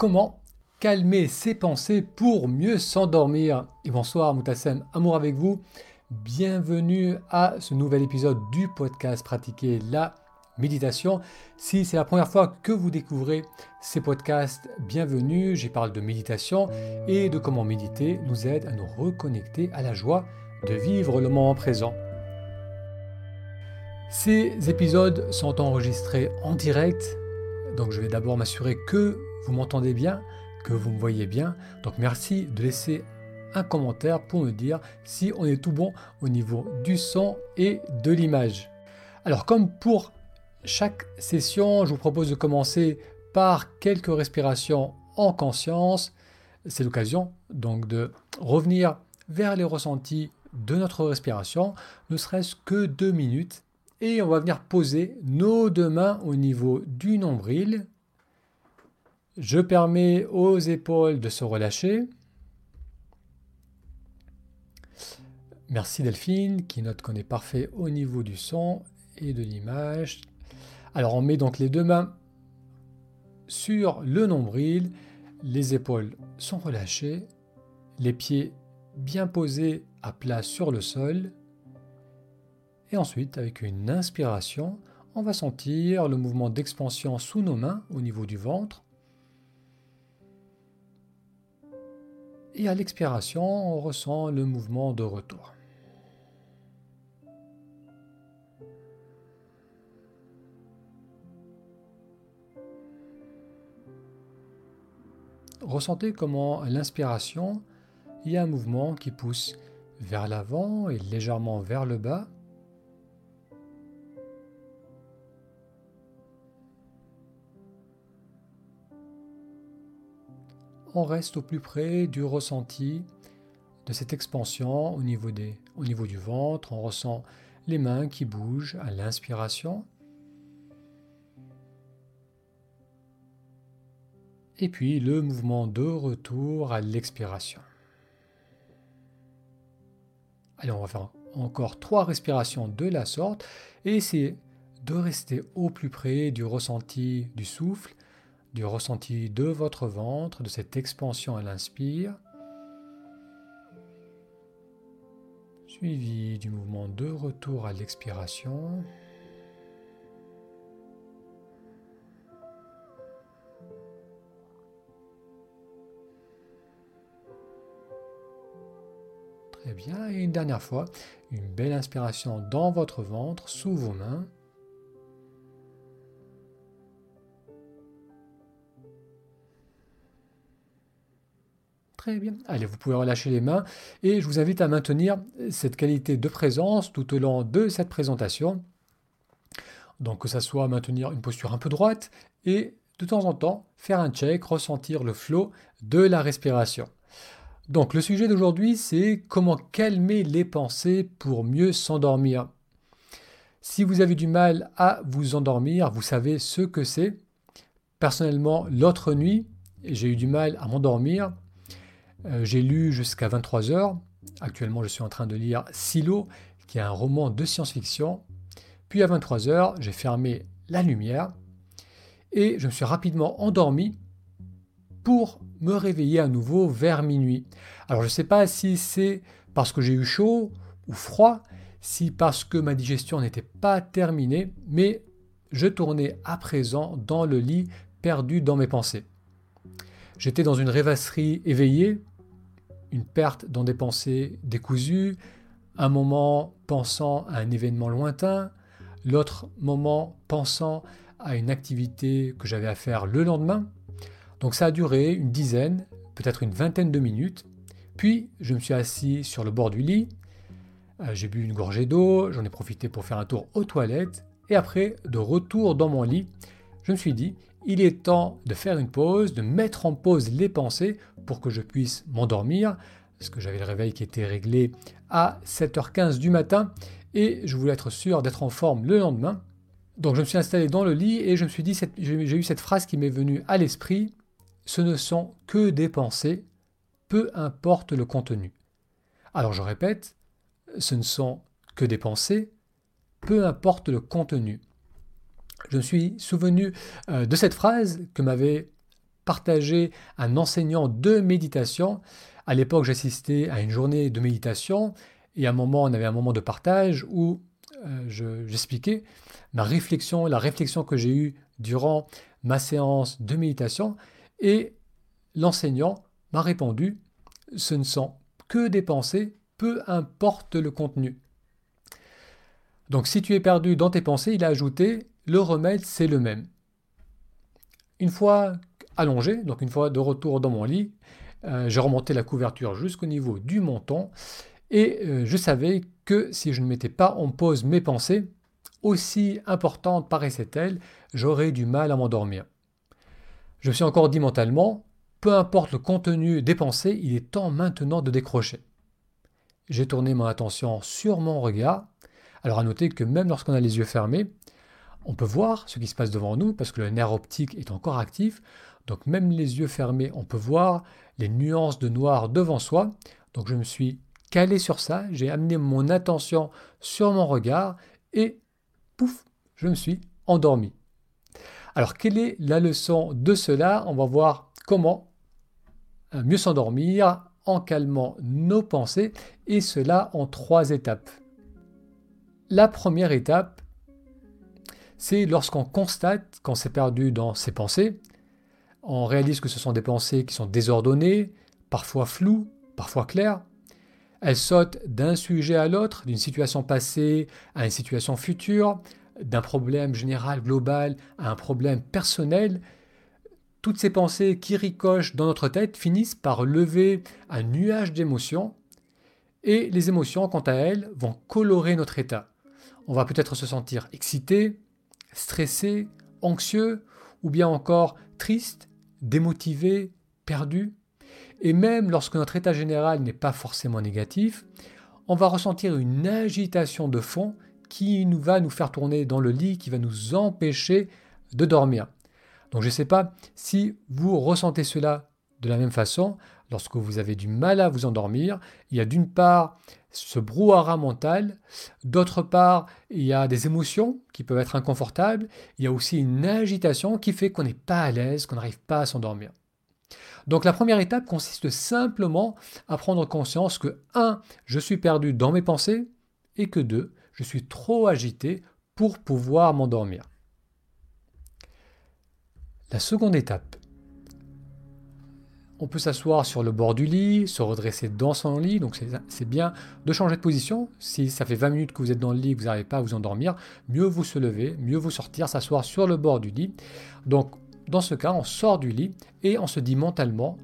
comment calmer ses pensées pour mieux s'endormir. Et bonsoir Moutassem, amour avec vous. Bienvenue à ce nouvel épisode du podcast Pratiquer la méditation. Si c'est la première fois que vous découvrez ces podcasts, bienvenue. J'y parle de méditation et de comment méditer nous aide à nous reconnecter à la joie de vivre le moment présent. Ces épisodes sont enregistrés en direct, donc je vais d'abord m'assurer que vous m'entendez bien, que vous me voyez bien? Donc merci de laisser un commentaire pour me dire si on est tout bon au niveau du son et de l'image. Alors comme pour chaque session, je vous propose de commencer par quelques respirations en conscience. C'est l'occasion donc de revenir vers les ressentis de notre respiration, ne serait-ce que deux minutes. Et on va venir poser nos deux mains au niveau du nombril. Je permets aux épaules de se relâcher. Merci Delphine qui note qu'on est parfait au niveau du son et de l'image. Alors on met donc les deux mains sur le nombril, les épaules sont relâchées, les pieds bien posés à plat sur le sol. Et ensuite, avec une inspiration, on va sentir le mouvement d'expansion sous nos mains au niveau du ventre. Et à l'expiration, on ressent le mouvement de retour. Ressentez comment l'inspiration, il y a un mouvement qui pousse vers l'avant et légèrement vers le bas. On reste au plus près du ressenti de cette expansion au niveau, du ventre. On ressent les mains qui bougent à l'inspiration et puis le mouvement de retour à l'expiration. Allez, on va faire encore trois respirations de la sorte et essayer de rester au plus près du ressenti du souffle, du ressenti de votre ventre, de cette expansion à l'inspire, suivi du mouvement de retour à l'expiration. Très bien. Et une dernière fois, une belle inspiration dans votre ventre, sous vos mains. Très bien. Allez, vous pouvez relâcher les mains et je vous invite à maintenir cette qualité de présence tout au long de cette présentation. Donc que ça soit maintenir une posture un peu droite et de temps en temps faire un check, ressentir le flot de la respiration. Donc le sujet d'aujourd'hui, c'est comment calmer les pensées pour mieux s'endormir. Si vous avez du mal à vous endormir, vous savez ce que c'est. Personnellement, l'autre nuit, j'ai eu du mal à m'endormir. Euh, j'ai lu jusqu'à 23 heures. Actuellement, je suis en train de lire Silo, qui est un roman de science-fiction. Puis à 23 heures, j'ai fermé la lumière et je me suis rapidement endormi pour me réveiller à nouveau vers minuit. Alors je ne sais pas si c'est parce que j'ai eu chaud ou froid, si parce que ma digestion n'était pas terminée, mais je tournais à présent dans le lit perdu dans mes pensées. J'étais dans une rêvasserie éveillée, une perte dans des pensées décousues, un moment pensant à un événement lointain, l'autre moment pensant à une activité que j'avais à faire le lendemain. Donc ça a duré une dizaine, peut-être une vingtaine de minutes. Puis je me suis assis sur le bord du lit, euh, j'ai bu une gorgée d'eau, j'en ai profité pour faire un tour aux toilettes, et après, de retour dans mon lit, je me suis dit, il est temps de faire une pause, de mettre en pause les pensées pour que je puisse m'endormir, parce que j'avais le réveil qui était réglé à 7h15 du matin, et je voulais être sûr d'être en forme le lendemain. Donc je me suis installé dans le lit et je me suis dit, j'ai eu cette phrase qui m'est venue à l'esprit, ce ne sont que des pensées, peu importe le contenu. Alors je répète, ce ne sont que des pensées, peu importe le contenu. Je me suis souvenu euh, de cette phrase que m'avait partager un enseignant de méditation. À l'époque, j'assistais à une journée de méditation et à un moment, on avait un moment de partage où euh, j'expliquais ma réflexion, la réflexion que j'ai eue durant ma séance de méditation et l'enseignant m'a répondu ce ne sont que des pensées, peu importe le contenu. Donc si tu es perdu dans tes pensées, il a ajouté le remède c'est le même. Une fois allongé, donc une fois de retour dans mon lit, euh, j'ai remonté la couverture jusqu'au niveau du menton et euh, je savais que si je ne mettais pas en pause mes pensées, aussi importantes paraissaient-elles, j'aurais du mal à m'endormir. Je me suis encore dit mentalement, peu importe le contenu des pensées, il est temps maintenant de décrocher. J'ai tourné mon attention sur mon regard. Alors à noter que même lorsqu'on a les yeux fermés, on peut voir ce qui se passe devant nous parce que le nerf optique est encore actif. Donc même les yeux fermés, on peut voir les nuances de noir devant soi. Donc je me suis calé sur ça, j'ai amené mon attention sur mon regard et pouf, je me suis endormi. Alors quelle est la leçon de cela? On va voir comment euh, mieux s'endormir en calmant nos pensées, et cela en trois étapes. La première étape, c'est lorsqu'on constate qu'on s'est perdu dans ses pensées, on réalise que ce sont des pensées qui sont désordonnées, parfois floues, parfois claires. Elles sautent d'un sujet à l'autre, d'une situation passée à une situation future, d'un problème général, global, à un problème personnel, toutes ces pensées qui ricochent dans notre tête finissent par lever un nuage d'émotions, et les émotions, quant à elles, vont colorer notre état. On va peut-être se sentir excité, stressé, anxieux, ou bien encore triste, démotivé, perdu. Et même lorsque notre état général n'est pas forcément négatif, on va ressentir une agitation de fond qui nous va nous faire tourner dans le lit, qui va nous empêcher de dormir. Donc je ne sais pas si vous ressentez cela de la même façon lorsque vous avez du mal à vous endormir. Il y a d'une part ce brouhaha mental, d'autre part il y a des émotions qui peuvent être inconfortables, il y a aussi une agitation qui fait qu'on n'est pas à l'aise, qu'on n'arrive pas à s'endormir. Donc la première étape consiste simplement à prendre conscience que 1. Je suis perdu dans mes pensées et que 2. Je suis trop agité pour pouvoir m'endormir. La seconde étape. On peut s'asseoir sur le bord du lit, se redresser dans son lit, donc c'est bien de changer de position. Si ça fait 20 minutes que vous êtes dans le lit, que vous n'arrivez pas à vous endormir, mieux vous se lever, mieux vous sortir, s'asseoir sur le bord du lit. Donc dans ce cas, on sort du lit et on se dit mentalement,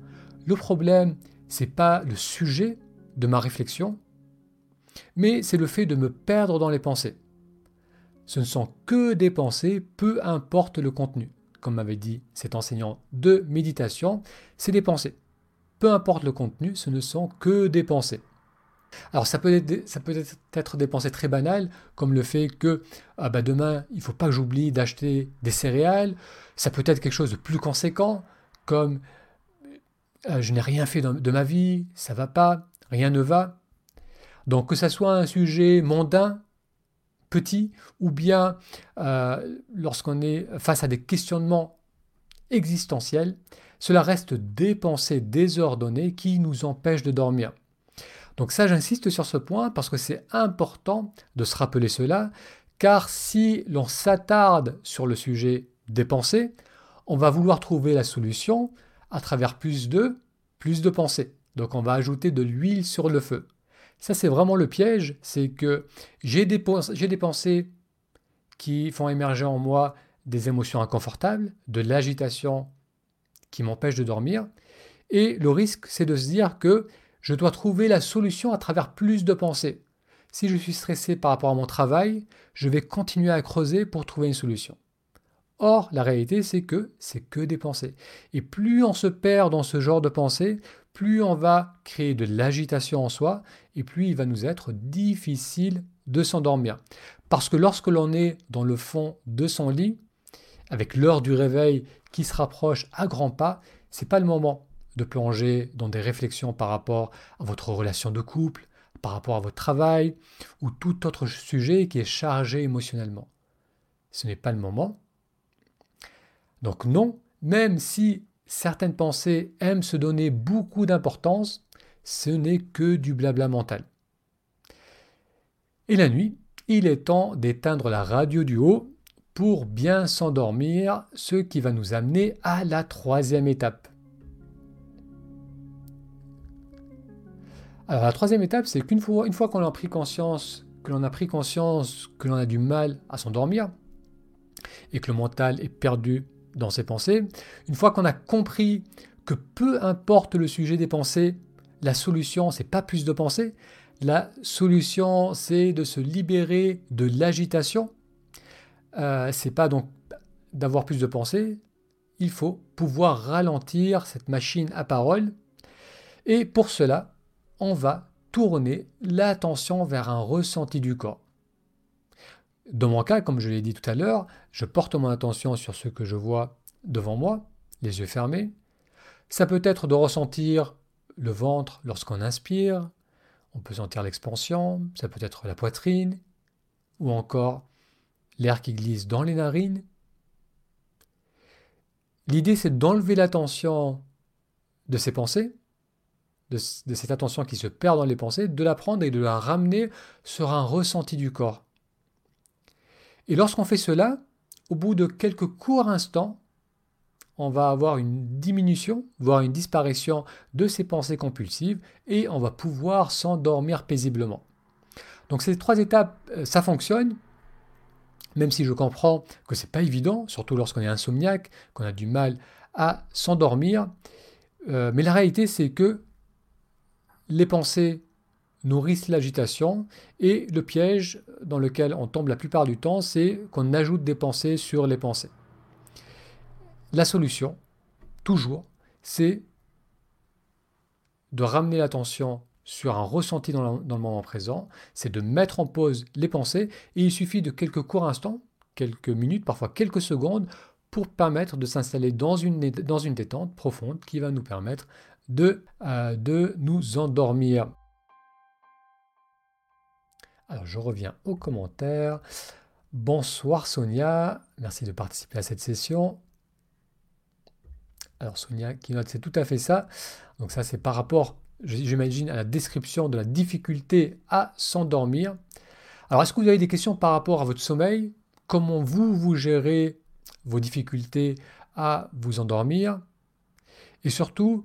le problème, c'est pas le sujet de ma réflexion, mais c'est le fait de me perdre dans les pensées. Ce ne sont que des pensées, peu importe le contenu comme m'avait dit cet enseignant de méditation, c'est des pensées. Peu importe le contenu, ce ne sont que des pensées. Alors ça peut être, ça peut être des pensées très banales, comme le fait que ah bah demain, il ne faut pas que j'oublie d'acheter des céréales. Ça peut être quelque chose de plus conséquent, comme euh, je n'ai rien fait de ma vie, ça va pas, rien ne va. Donc que ça soit un sujet mondain, petit, ou bien euh, lorsqu'on est face à des questionnements existentiels, cela reste des pensées désordonnées qui nous empêchent de dormir. Donc ça, j'insiste sur ce point parce que c'est important de se rappeler cela, car si l'on s'attarde sur le sujet des pensées, on va vouloir trouver la solution à travers plus de, plus de pensées. Donc on va ajouter de l'huile sur le feu. Ça, c'est vraiment le piège, c'est que j'ai des, pensées qui font émerger en moi des émotions inconfortables, de l'agitation qui m'empêche de dormir. Et le risque, c'est de se dire que je dois trouver la solution à travers plus de pensées. Si je suis stressé par rapport à mon travail, je vais continuer à creuser pour trouver une solution. Or, la réalité, c'est que c'est que des pensées. Et plus on se perd dans ce genre de pensées, plus on va créer de l'agitation en soi, et plus il va nous être difficile de s'endormir. Parce que lorsque l'on est dans le fond de son lit, avec l'heure du réveil qui se rapproche à grands pas, c'est pas le moment de plonger dans des réflexions par rapport à votre relation de couple, par rapport à votre travail ou tout autre sujet qui est chargé émotionnellement. Ce n'est pas le moment donc non, même si certaines pensées aiment se donner beaucoup d'importance, ce n'est que du blabla mental. Et la nuit, il est temps d'éteindre la radio du haut pour bien s'endormir, ce qui va nous amener à la troisième étape. Alors la troisième étape, c'est qu'une fois, une fois qu'on a pris conscience, que l'on a pris conscience que l'on a du mal à s'endormir et que le mental est perdu dans ses pensées, une fois qu'on a compris que peu importe le sujet des pensées, la solution c'est pas plus de pensées, la solution c'est de se libérer de l'agitation. Euh, c'est pas donc d'avoir plus de pensées, il faut pouvoir ralentir cette machine à parole. Et pour cela, on va tourner l'attention vers un ressenti du corps. Dans mon cas, comme je l'ai dit tout à l'heure, je porte mon attention sur ce que je vois devant moi, les yeux fermés. Ça peut être de ressentir le ventre lorsqu'on inspire, on peut sentir l'expansion, ça peut être la poitrine, ou encore l'air qui glisse dans les narines. L'idée, c'est d'enlever l'attention de ces pensées de, cette attention qui se perd dans les pensées, de la prendre et de la ramener sur un ressenti du corps. Et lorsqu'on fait cela, au bout de quelques courts instants, on va avoir une diminution, voire une disparition de ces pensées compulsives et on va pouvoir s'endormir paisiblement. Donc ces trois étapes, euh, ça fonctionne, même si je comprends que ce n'est pas évident, surtout lorsqu'on est insomniaque, qu'on a du mal à s'endormir. Euh, mais la réalité, c'est que les pensées nourrissent l'agitation et le piège dans lequel on tombe la plupart du temps, c'est qu'on ajoute des pensées sur les pensées. La solution, toujours, c'est de ramener l'attention sur un ressenti dans le, moment présent, c'est de mettre en pause les pensées et il suffit de quelques courts instants, quelques minutes, parfois quelques secondes, pour permettre de s'installer dans une, détente profonde qui va nous permettre de, euh, de nous endormir. Alors je reviens aux commentaires. Bonsoir Sonia, merci de participer à cette session. Alors Sonia qui note, c'est tout à fait ça. Donc ça c'est par rapport, j'imagine, à la description de la difficulté à s'endormir. Alors est-ce que vous avez des questions par rapport à votre sommeil? Comment vous, vous gérez vos difficultés à vous endormir? Et surtout,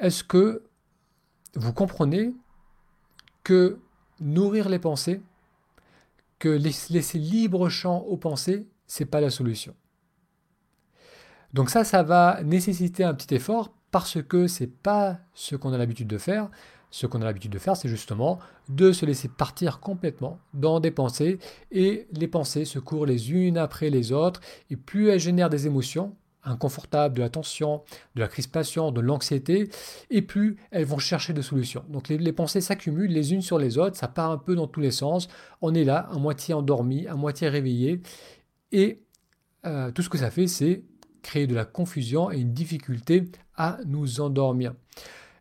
est-ce que vous comprenez que nourrir les pensées, que laisser libre champ aux pensées, c'est pas la solution. Donc ça, ça va nécessiter un petit effort parce que c'est pas ce qu'on a l'habitude de faire. Ce qu'on a l'habitude de faire, c'est justement de se laisser partir complètement dans des pensées et les pensées se courent les unes après les autres et plus elles génèrent des émotions, inconfortable, de la tension, de la crispation, de l'anxiété, et plus elles vont chercher de solutions. Donc les, pensées s'accumulent les unes sur les autres, ça part un peu dans tous les sens, on est là, à moitié endormi, à moitié réveillé, et euh, tout ce que ça fait, c'est créer de la confusion et une difficulté à nous endormir.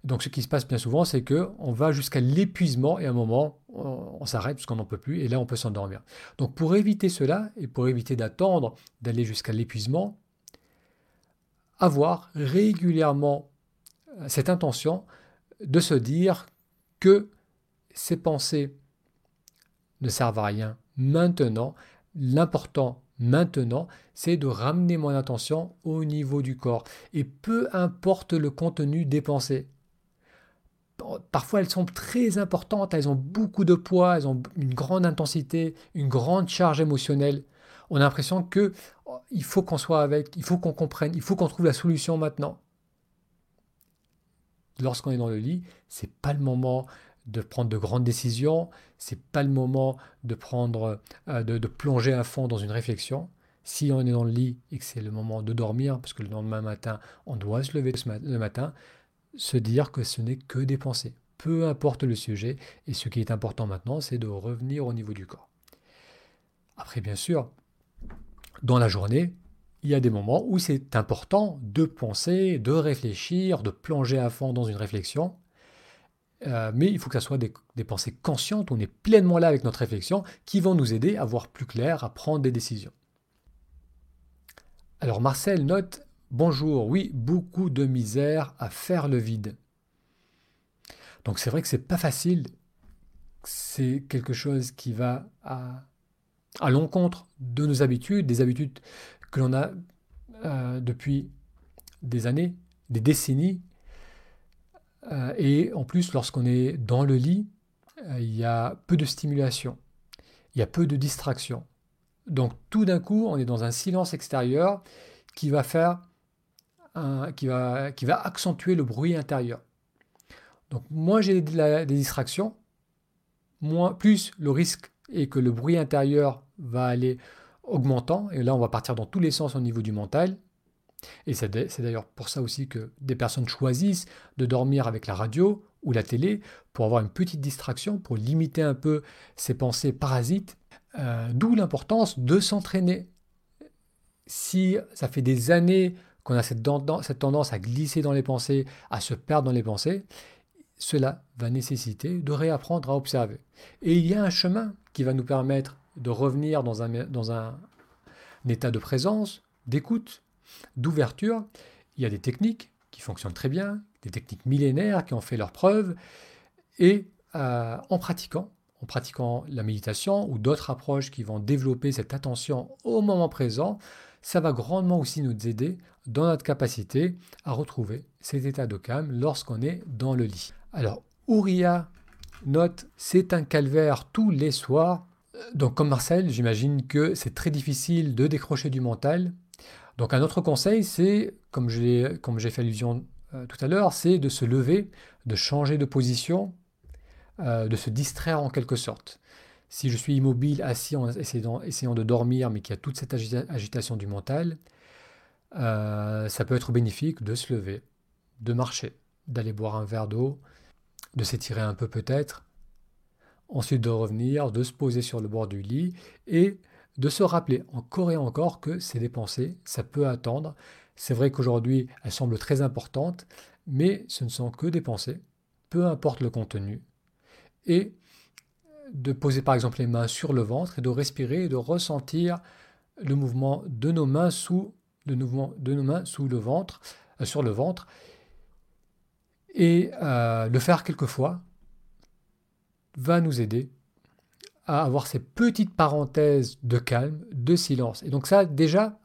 Donc ce qui se passe bien souvent, c'est que on va jusqu'à l'épuisement et à un moment, on, on s'arrête parce qu'on n'en peut plus et là on peut s'endormir. Donc pour éviter cela et pour éviter d'attendre d'aller jusqu'à l'épuisement, avoir régulièrement euh, cette intention de se dire que ces pensées ne servent à rien maintenant. L'important maintenant, c'est de ramener mon attention au niveau du corps. Et peu importe le contenu des pensées. Parfois, elles sont très importantes, elles ont beaucoup de poids, elles ont une grande intensité, une grande charge émotionnelle. On a l'impression que il faut qu'on soit avec, il faut qu'on comprenne, il faut qu'on trouve la solution maintenant. Lorsqu'on est dans le lit, c'est pas le moment de prendre de grandes décisions, c'est pas le moment de prendre, euh, de, plonger à fond dans une réflexion. Si on est dans le lit et que c'est le moment de dormir, parce que le lendemain matin, on doit se lever le matin, se dire que ce n'est que des pensées, peu importe le sujet. Et ce qui est important maintenant, c'est de revenir au niveau du corps. Après, bien sûr, dans la journée, il y a des moments où c'est important de penser, de réfléchir, de plonger à fond dans une réflexion. Euh, mais il faut que ce soit des, pensées conscientes, on est pleinement là avec notre réflexion, qui vont nous aider à voir plus clair, à prendre des décisions. Alors Marcel note, Bonjour, oui, beaucoup de misère à faire le vide. Donc c'est vrai que c'est pas facile. C'est quelque chose qui va à, à l'encontre de nos habitudes, des habitudes que l'on a euh, depuis des années, des décennies. Euh, et en plus, lorsqu'on est dans le lit, euh, il y a peu de stimulation, il y a peu de distraction. Donc tout d'un coup, on est dans un silence extérieur qui va faire, qui, va, qui va accentuer le bruit intérieur. Donc moins j'ai des distractions, moins, plus le risque est que le bruit intérieur va aller augmentant, et là on va partir dans tous les sens au niveau du mental. Et c'est d'ailleurs pour ça aussi que des personnes choisissent de dormir avec la radio ou la télé pour avoir une petite distraction, pour limiter un peu ces pensées parasites. Euh, d'où l'importance de s'entraîner. Si ça fait des années qu'on a cette tendance à glisser dans les pensées, à se perdre dans les pensées, cela va nécessiter de réapprendre à observer. Et il y a un chemin qui va nous permettre de revenir dans un, dans un, état de présence, d'écoute, d'ouverture. Il y a des techniques qui fonctionnent très bien, des techniques millénaires qui ont fait leurs preuves, et euh, en pratiquant, en pratiquant la méditation ou d'autres approches qui vont développer cette attention au moment présent, ça va grandement aussi nous aider dans notre capacité à retrouver cet état de calme lorsqu'on est dans le lit. Alors, Ouria note, c'est un calvaire tous les soirs. Donc, comme Marcel, j'imagine que c'est très difficile de décrocher du mental. Donc, un autre conseil, c'est, comme j'ai fait allusion euh, tout à l'heure, c'est de se lever, de changer de position, euh, de se distraire en quelque sorte. Si je suis immobile, assis, en essayant, de dormir, mais qu'il y a toute cette agitation du mental, euh, ça peut être bénéfique de se lever, de marcher, d'aller boire un verre d'eau, de s'étirer un peu peut-être, ensuite de revenir, de se poser sur le bord du lit et de se rappeler encore et encore que c'est des pensées, ça peut attendre. C'est vrai qu'aujourd'hui, elles semblent très importantes, mais ce ne sont que des pensées, peu importe le contenu. Et de poser par exemple les mains sur le ventre et de respirer et de ressentir le mouvement de nos mains sous le nos mains ventre, euh, sur le ventre, et euh, le faire quelquefois va nous aider à avoir ces petites parenthèses de calme, de silence. Et donc ça, déjà,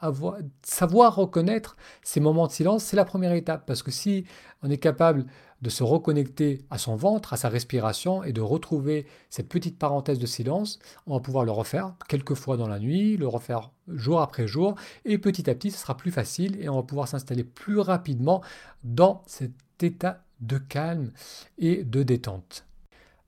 savoir reconnaître ces moments de silence, c'est la première étape. Parce que si on est capable de se reconnecter à son ventre, à sa respiration, et de retrouver cette petite parenthèse de silence, on va pouvoir le refaire quelques fois dans la nuit, le refaire jour après jour, et petit à petit, ce sera plus facile, et on va pouvoir s'installer plus rapidement dans cet état de calme et de détente.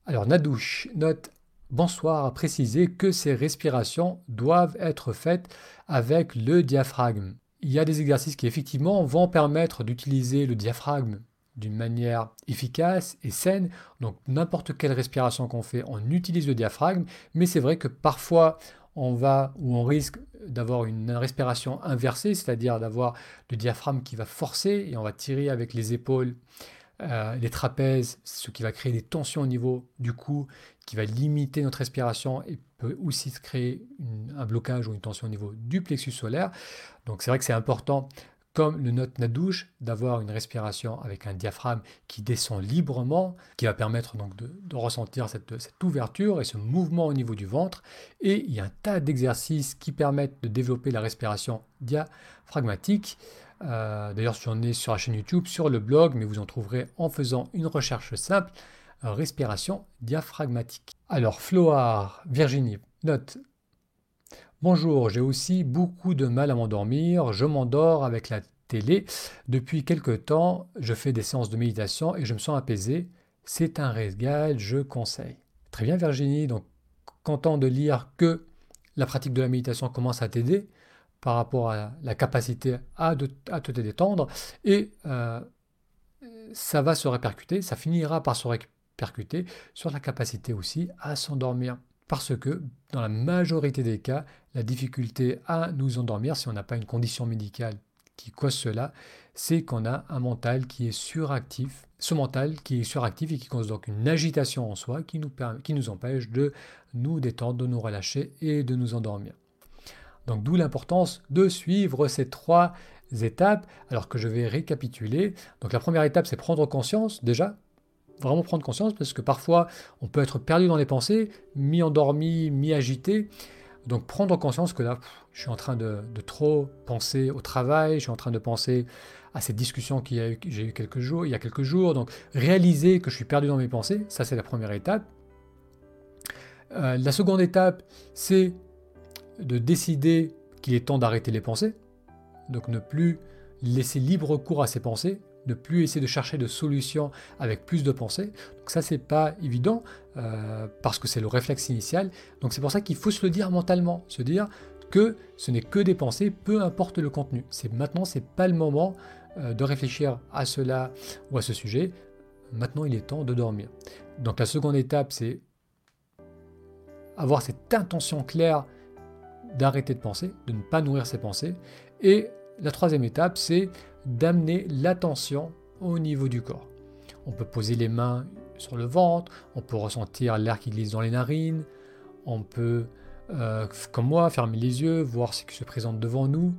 Alors Nadouche note Bonsoir a précisé que ces respirations doivent être faites avec le diaphragme. Il y a des exercices qui effectivement vont permettre d'utiliser le diaphragme d'une manière efficace et saine. Donc n'importe quelle respiration qu'on fait, on utilise le diaphragme, mais c'est vrai que parfois on va ou on risque d'avoir une respiration inversée, c'est-à-dire d'avoir le diaphragme qui va forcer et on va tirer avec les épaules euh, les trapèzes, ce qui va créer des tensions au niveau du cou, qui va limiter notre respiration et peut aussi créer un blocage ou une tension au niveau du plexus solaire. Donc c'est vrai que c'est important, comme le note Nadouche, d'avoir une respiration avec un diaphragme qui descend librement, qui va permettre donc de, ressentir cette, cette, ouverture et ce mouvement au niveau du ventre. Et il y a un tas d'exercices qui permettent de développer la respiration diaphragmatique. Euh, d'ailleurs, j'en ai sur la chaîne YouTube, sur le blog, mais vous en trouverez en faisant une recherche simple, respiration diaphragmatique. Alors, Floar, Virginie, note. Bonjour, j'ai aussi beaucoup de mal à m'endormir. Je m'endors avec la télé. Depuis quelque temps, je fais des séances de méditation et je me sens apaisé. C'est un régal, je conseille. Très bien, Virginie. Donc, content de lire que la pratique de la méditation commence à t'aider par rapport à la capacité à, te détendre, et euh, ça va se répercuter, ça finira par se répercuter sur la capacité aussi à s'endormir. Parce que dans la majorité des cas, la difficulté à nous endormir, si on n'a pas une condition médicale qui cause cela, c'est qu'on a un mental qui est suractif. Ce mental qui est suractif et qui cause donc une agitation en soi qui nous, qui nous empêche de nous détendre, de nous relâcher et de nous endormir. Donc d'où l'importance de suivre ces trois étapes, alors que je vais récapituler. Donc la première étape, c'est prendre conscience déjà, vraiment prendre conscience, parce que parfois on peut être perdu dans les pensées, mi-endormi, mi-agité. Donc prendre conscience que là, je suis en train de, trop penser au travail, je suis en train de penser à cette discussion que j'ai eu quelques jours, il y a quelques jours. Donc réaliser que je suis perdu dans mes pensées, ça c'est la première étape. Euh, la seconde étape, c'est de décider qu'il est temps d'arrêter les pensées. Donc ne plus laisser libre cours à ses pensées, ne plus essayer de chercher de solutions avec plus de pensées. Donc ça, c'est pas évident euh, parce que c'est le réflexe initial. Donc c'est pour ça qu'il faut se le dire mentalement, se dire que ce n'est que des pensées, peu importe le contenu. C'est maintenant, c'est pas le moment euh, de réfléchir à cela ou à ce sujet. Maintenant, il est temps de dormir. Donc la seconde étape, c'est avoir cette intention claire d'arrêter de penser, de ne pas nourrir ses pensées. Et la troisième étape, c'est d'amener l'attention au niveau du corps. On peut poser les mains sur le ventre, on peut ressentir l'air qui glisse dans les narines, on peut, euh, comme moi, fermer les yeux, voir ce qui se présente devant nous,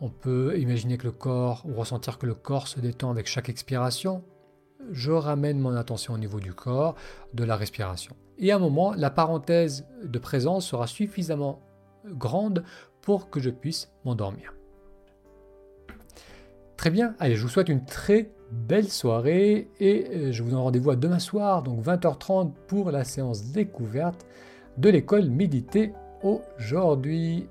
on peut imaginer que le corps, ou ressentir que le corps se détend avec chaque expiration. Je ramène mon attention au niveau du corps, de la respiration. Et à un moment, la parenthèse de présence sera suffisamment grande pour que je puisse m'endormir. Très bien, allez, je vous souhaite une très belle soirée et euh, je vous donne rendez-vous à demain soir, donc 20h30 pour la séance découverte de l'école méditer aujourd'hui.